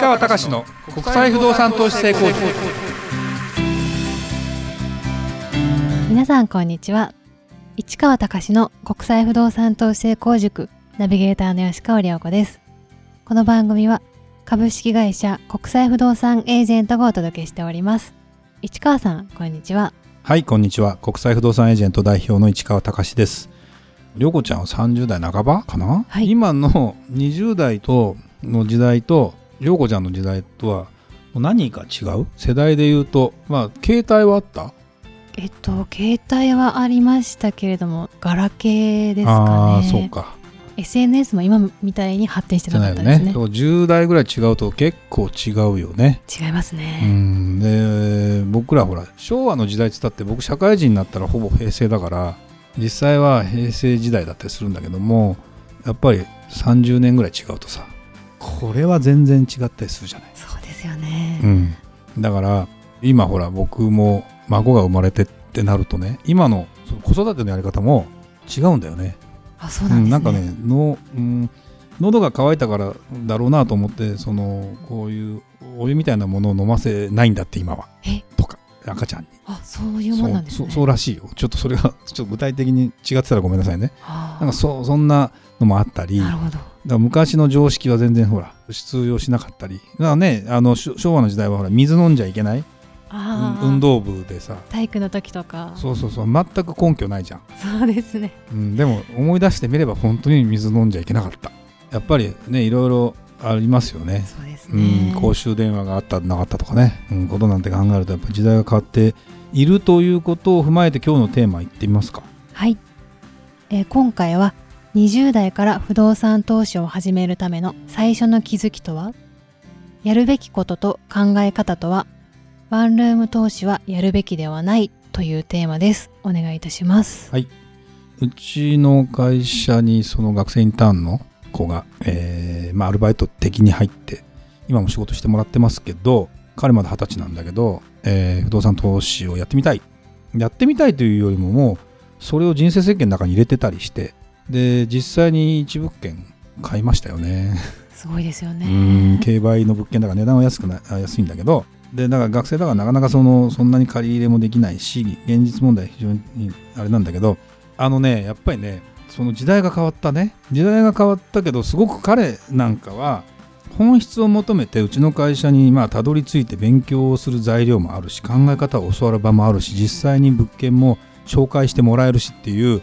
川隆の国際不動産投資成功塾。皆さんこんにちは。市川隆の国際不動産投資成功塾。ナビゲーターの吉川良子です。この番組は株式会社国際不動産エージェントがお届けしております。市川さんこんにちは。はいこんにちは。国際不動産エージェント代表の市川隆です。涼子ちゃんは30代半ばかな、はい。今の20代との時代と涼子ちゃんの時代とは何か違う？世代で言うとまあ携帯はあった？えっと携帯はありましたけれどもガラケーですかああねそうか。SNS も今みたいに発展してなかったですね。ね。そう10代ぐらい違うと結構違うよね。違いますうね、ん。で僕らほら昭和の時代っつったって僕社会人になったらほぼ平成だから実際は平成時代だったりするんだけどもやっぱり30年ぐらい違うとさこれは全然違ったりするじゃない、そうですよね、うん、だから今ほら僕も孫が生まれてってなるとね今の子育てのやり方も違うんだよね。あそうなんですね、うん、なんかねの、うん、喉が渇いたからだろうなと思ってそのこういうお湯みたいなものを飲ませないんだって今は。え？とか赤ちゃんに。あそういうもんなんですね。そうらしいよ。ちょっとそれが ちょっと具体的に違ってたらごめんなさいね。なんかそそんなのもあったり。なるほど。ら昔の常識は全然ほら通用しなかったり。だからねあの昭和の時代はほら水飲んじゃいけない。運動部でさ。体育の時とか。そうそうそう。全く根拠ないじゃん。そうですね。うん、でも思い出してみれば本当に水飲んじゃいけなかった。やっぱりねいろいろありますよね。そうですうねん、公衆電話があったなかったとかね、うん、ことなんて考えるとやっぱ時代が変わっているということを踏まえて今日のテーマいってみますか。はい、えー今回は20代から不動産投資を始めるための最初の気づきとはやるべきことと考え方とはワンルーム投資はやるべきではないというテーマです。お願いいたします。うちの会社にその学生インターンの子が、えーまあ、アルバイト的に入って今も仕事してもらってますけど彼まだ二十歳なんだけど、えー不動産投資をやってみたい。やってみたいというよりももうそれを人生設計の中に入れてたりしてで実際に一物件買いましたよね。すごいですようんね競売の物件だから値段は安くなあ安いんだけどでだから学生だからなかなかそのそんなに借り入れもできないし現実問題非常にあれなんだけどあのねやっぱりねその時代が変わったね。時代が変わったけどすごく彼なんかは本質を求めてうちの会社にまあたどり着いて勉強をする材料もあるし考え方を教わる場もあるし実際に物件も紹介してもらえるしっていう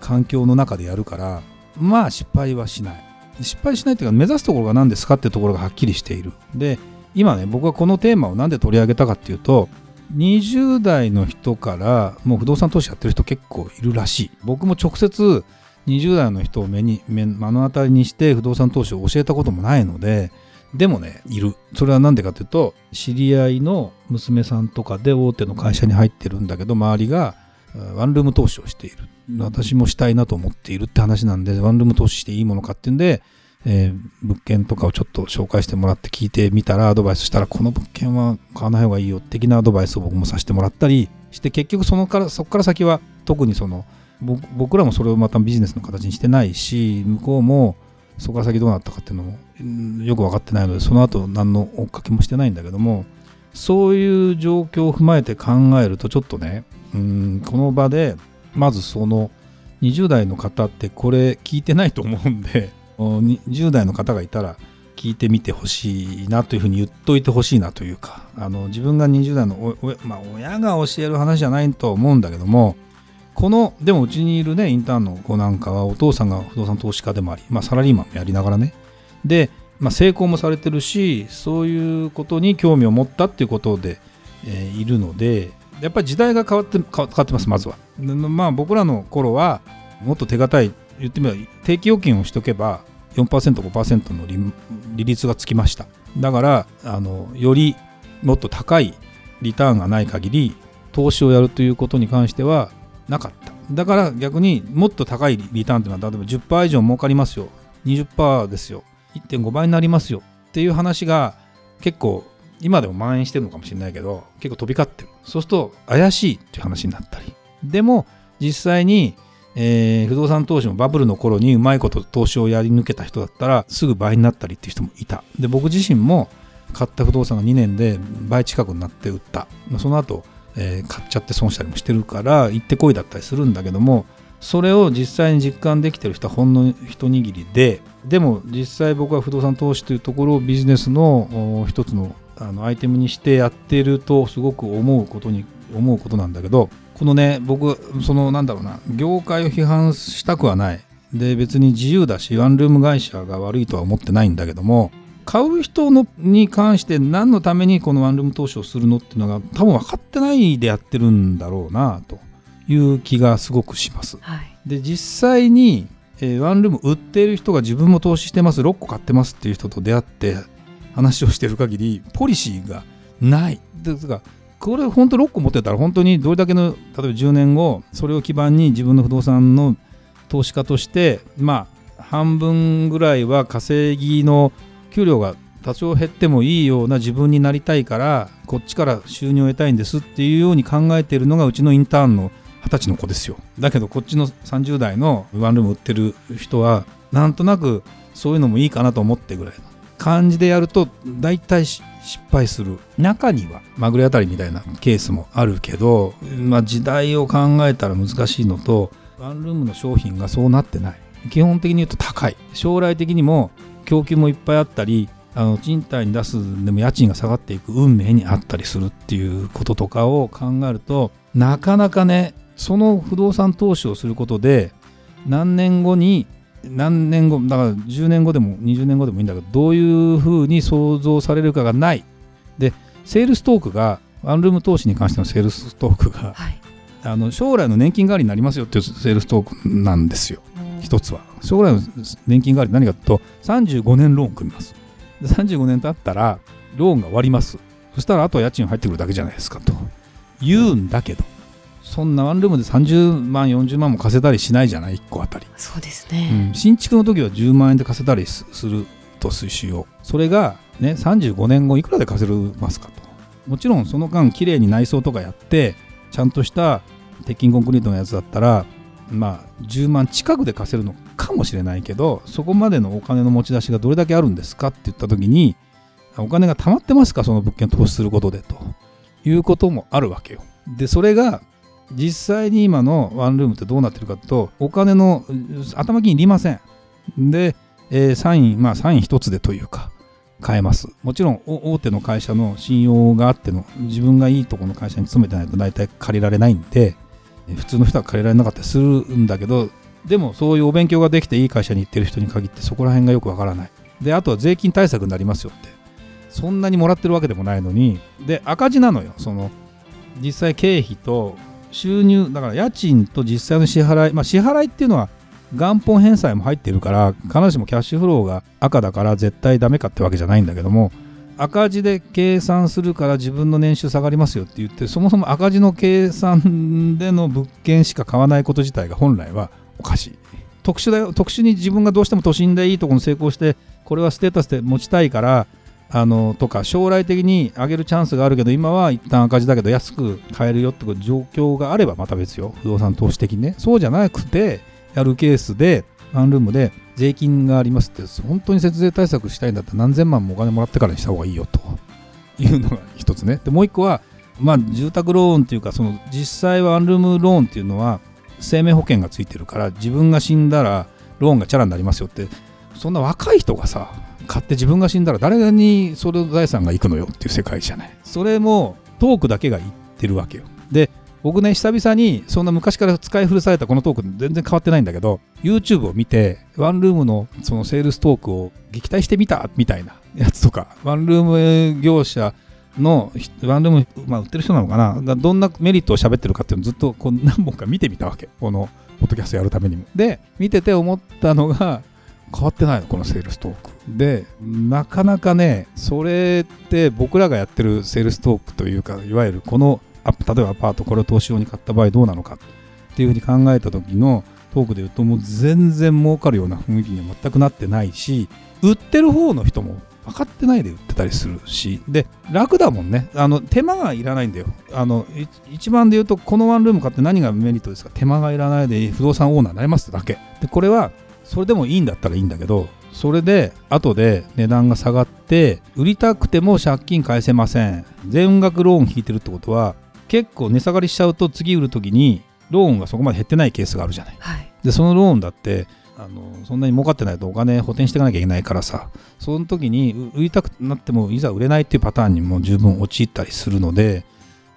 環境の中でやるからまあ失敗はしない。失敗しないというか目指すところが何ですかってところがはっきりしている。で今ね僕はこのテーマを何で取り上げたかっていうと20代の人からもう不動産投資やってる人結構いるらしい。僕も直接20代の人を目に目目の当たりにして不動産投資を教えたこともないのででもねいる。それは何でかというと知り合いの娘さんとかで大手の会社に入ってるんだけど周りがうんワンルーム投資をしている。私もしたいなと思っているって話なんでワンルーム投資していいものかっていうんで、えー物件とかをちょっと紹介してもらって聞いてみたらアドバイスしたらこの物件は買わない方がいいよ的なアドバイスを僕もさせてもらったりして結局そのからそこから先は特にその僕らもそれをまたビジネスの形にしてないし向こうもそこから先どうなったかっていうのもよく分かってないのでその後何の追っかけもしてないんだけどもそういう状況を踏まえて考えるとちょっとねうんこの場でまずその20代の方ってこれ聞いてないと思うんで お20代の方がいたら聞いてみてほしいなというふうに言っといてほしいなというかあの自分が20代のおおまあ、親が教える話じゃないと思うんだけどもこのでもうちにいるねインターンの子なんかはお父さんが不動産投資家でもあり、まあ、サラリーマンもやりながらねで、まあ、成功もされてるしそういうことに興味を持ったっていうことで、えーいるのでやっぱり時代が変わって変わってますまずは。まあ僕らの頃はもっと手堅い言ってみれば定期預金をしとけば 4%5% の利利率がつきましただからあのよりもっと高いリターンがない限り投資をやるということに関してはなかった。だから逆にもっと高いリターンというのは例えば10%以上儲かりますよ。20%ですよ。1.5倍になりますよ。っていう話が結構今でも蔓延してるのかもしれないけど結構飛び交ってる。そうすると怪しいっていう話になったり。でも実際に、えー不動産投資もバブルの頃にうまいこと投資をやり抜けた人だったらすぐ倍になったりっていう人もいた。で僕自身も買った不動産が2年で倍近くになって売った。その後、えー、買っちゃって損したりもしてるから行ってこいだったりするんだけどもそれを実際に実感できてる人はほんの一握りででも実際僕は不動産投資というところをビジネスの一つのあのアイテムにしてやってるとすごく思うことに思うことなんだけどこのね僕そのなんだろうな業界を批判したくはない。で別に自由だしワンルーム会社が悪いとは思ってないんだけども買う人のに関して何のためにこのワンルーム投資をするのっていうのが多分分かってないでやってるんだろうなという気がすごくします。はい、で実際に、えー、ワンルーム売っている人が自分も投資してます。6個買ってますっていう人と出会って話をしてる限りポリシーがない。ですがこれ本当6個持ってたら本当にどれだけの例えば10年後それを基盤に自分の不動産の投資家としてまあ半分ぐらいは稼ぎの給料が多少減ってもいいような自分になりたいからこっちから収入を得たいんですっていうように考えているのがうちのインターンの二十歳の子ですよ。だけどこっちの30代のワンルーム売ってる人はなんとなくそういうのもいいかなと思ってぐらいの。感じでやると大体失敗する。中にはまぐれあたりみたいなケースもあるけど、まあ、時代を考えたら難しいのとワンルームの商品がそうなってない。基本的に言うと高い。将来的にも供給もいっぱいあったりあの賃貸に出すでも家賃が下がっていく運命にあったりするっていうこととかを考えるとなかなかねその不動産投資をすることで何年後に何年後だから10年後でも20年後でもいいんだけどどういうふうに想像されるかがない。でセールストークがワンルーム投資に関してのセールストークが、はい、あの将来の年金代わりになりますよっていうセールストークなんですよ一つは。将来の年金代わり何かというと35年ローン組みます。で35年経ったらローンが終わります。そしたらあとは家賃入ってくるだけじゃないですかと。言うんだけどそんなワンルームで30万40万も貸せたりしないじゃない？1個あたり。そうですね、うん、新築の時は10万円で貸せたりするとしようそれがね35年後いくらで貸せますかと。もちろんその間綺麗に内装とかやってちゃんとした鉄筋コンクリートのやつだったらまあ10万近くで貸せるのかもしれないけどそこまでのお金の持ち出しがどれだけあるんですかって言った時にお金が貯まってますかその物件投資することでということもあるわけよ。でそれが実際に今のワンルームってどうなってるかとお金の頭金いりません。で、えー、サインまあサイン一つでというか買えます。もちろん大手の会社の信用があっての自分がいいとこの会社に勤めてないと大体借りられないんで普通の人は借りられなかったりするんだけどでもそういうお勉強ができていい会社に行ってる人に限ってそこら辺がよくわからない。であとは税金対策になりますよって。そんなにもらってるわけでもないのにで赤字なのよ。その実際経費と収入だから家賃と実際の支払いまあ支払いっていうのは元本返済も入ってるから必ずしもキャッシュフローが赤だから絶対ダメかってわけじゃないんだけども赤字で計算するから自分の年収下がりますよって言ってそもそも赤字の計算での物件しか買わないこと自体が本来はおかしい。特殊だよ。特殊に自分がどうしても都心でいいところに成功してこれはステータスで持ちたいからあのとか将来的に上げるチャンスがあるけど今は一旦赤字だけど安く買えるよって状況があればまた別よ。不動産投資的にね。そうじゃなくてやるケースでワンルームで税金がありますって本当に節税対策したいんだったら何千万もお金もらってからにした方がいいよと。いうのが一つね。でもう一個はまあ住宅ローンっていうかその実際ワンルームローンっていうのは生命保険がついてるから自分が死んだらローンがチャラになりますよって。そんな若い人がさ買って自分が死んだら誰にそれ財産が行くのよっていう世界じゃない。それもトークだけが言ってるわけよ。で僕ね久々にそんな昔から使い古されたこのトーク全然変わってないんだけど YouTube を見てワンルームのそのセールストークを撃退してみたみたいなやつとかワンルーム業者のワンルーム、まあ、売ってる人なのかな？がどんなメリットを喋ってるかっていうのをずっとこう何本か見てみたわけ。このポッドキャストやるためにも。で見てて思ったのが変わってないのこのセールストーク。でなかなかねそれって僕らがやってるセールストークというかいわゆるこの例えばアパートこれを投資用に買った場合どうなのかっていうふうに考えた時のトークで言うともう全然儲かるような雰囲気には全くなってないし売ってる方の人も分かってないで売ってたりするしで楽だもんね。あの手間がいらないんだよ。あの一番で言うとこのワンルーム買って何がメリットですか？手間がいらないで不動産オーナーになれますだけ。でこれはそれでもいいんだったらいいんだけどそれで後で値段が下がって売りたくても借金返せません。全額ローン引いてるってことは結構値下がりしちゃうと次売る時にローンがそこまで減ってないケースがあるじゃない。はい。でそのローンだってあのそんなに儲かってないとお金補填していかなきゃいけないからさその時にう売りたくなってもいざ売れないっていうパターンにも十分陥ったりするので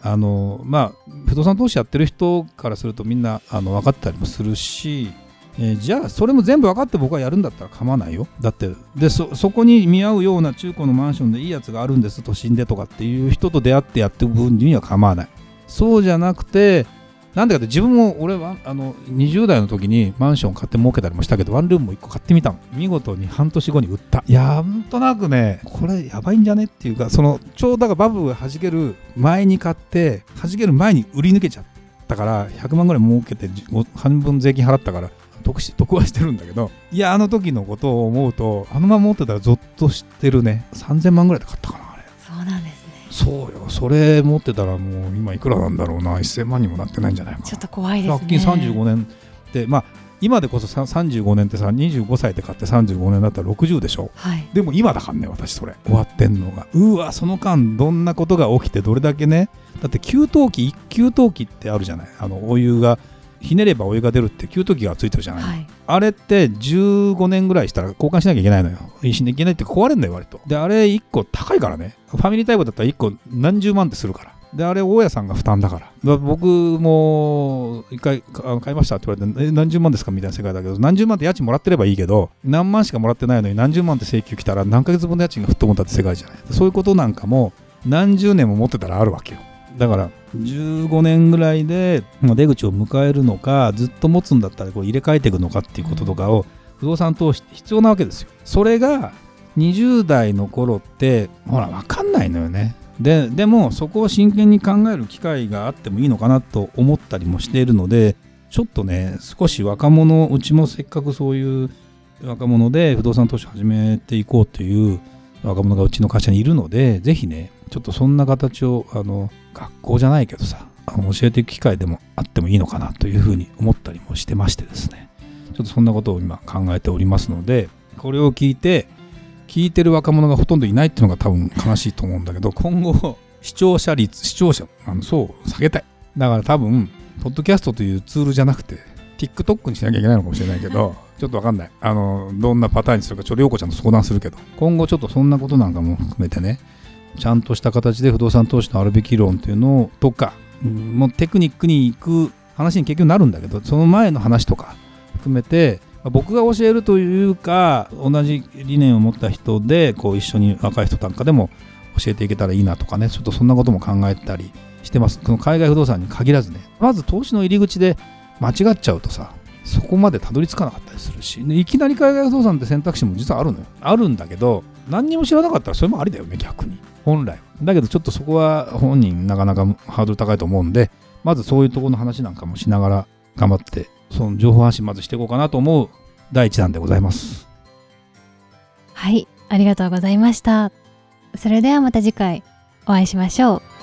あのまあ不動産投資やってる人からするとみんなあの分かったりもするし、えーじゃあそれも全部分かって僕はやるんだったら構わないよ。だってでそそこに見合うような中古のマンションでいいやつがあるんです都心でとかっていう人と出会ってやっていく分には構わない。そうじゃなくてなんでかって自分も俺はあの20代の時にマンション買って儲けたりもしたけどワンルームも1個買ってみたの見事に半年後に売った。いやなんとなくね。これやばいんじゃねっていうかそのちょうどバブルが弾ける前に買って弾ける前に売り抜けちゃったから100万ぐらい儲けてじ半分税金払ったから得し得はしてるんだけどいやあの時のことを思うとあのまま持ってたらゾッとしてるね。3000万ぐらいで買ったかなあれ。そうなんですね。そうよ。それ持ってたらもう今いくらなんだろうな。1000万にもなってないんじゃないかな。ちょっと怖いですね。借金35年ってまあ今でこそさ35年ってさ25歳で買って35年だったら60でしょ。はい。でも今だからね私それ。終わってんのが。うわその間どんなことが起きてどれだけね。だって給湯器一給湯器ってあるじゃない。あのお湯がひねればお湯が出るって給湯器がついてるじゃない、はいあれって15年ぐらいしたら交換しなきゃいけないのよ。しなきゃいけないって壊れるんだよ、割と。で、あれ1個高いからね。ファミリータイプだったら1個何十万ってするから。で、あれ、大家さんが負担だから。僕も一回あの買いましたって言われて、え、何十万ですかみたいな世界だけど、何十万って家賃もらってればいいけど、何万しかもらってないのに何十万って請求来たら何ヶ月分の家賃が吹っ飛んだって世界じゃない。そういうことなんかも何十年も持ってたらあるわけよ。だから15年ぐらいでまあ出口を迎えるのかずっと持つんだったらこう入れ替えていくのかっていうこととかを不動産投資必要なわけですよ。それが20代の頃ってほら分かんないのよね。ででもそこを真剣に考える機会があってもいいのかなと思ったりもしているのでちょっとね少し若者うちもせっかくそういう若者で不動産投資を始めていこうという若者がうちの会社にいるのでぜひねちょっとそんな形をあの学校じゃないけどさ教えていく機会でもあってもいいのかなというふうに思ったりもしてましてですね。ちょっとそんなことを今考えておりますのでこれを聞いて聞いてる若者がほとんどいないっていうのが多分悲しいと思うんだけど今後視聴者率視聴者あのそう下げたい。だから多分ポッドキャストというツールじゃなくて TikTok にしなきゃいけないのかもしれないけどちょっとわかんない。あのどんなパターンにするかちょっと涼子ちゃんと相談するけど今後ちょっとそんなことなんかも含めてねちゃんとした形で不動産投資のあるべき論というのをとか、うんもうテクニックに行く話に結局なるんだけどその前の話とか含めて僕が教えるというか同じ理念を持った人でこう一緒に若い人なんかでも教えていけたらいいなとかねちょっとそんなことも考えたりしてます。この海外不動産に限らずね。まず投資の入り口で間違っちゃうとさそこまでたどり着かなかったりするし、でいきなり海外不動産って選択肢も実はあるのよ。あるんだけど何にも知らなかったらそれもありだよね逆に。本来だけどちょっとそこは本人なかなかハードル高いと思うんでまずそういうところの話なんかもしながら頑張ってその情報発信まずしていこうかなと思う第一弾でございます。はいありがとうございました。それではまた次回お会いしましょう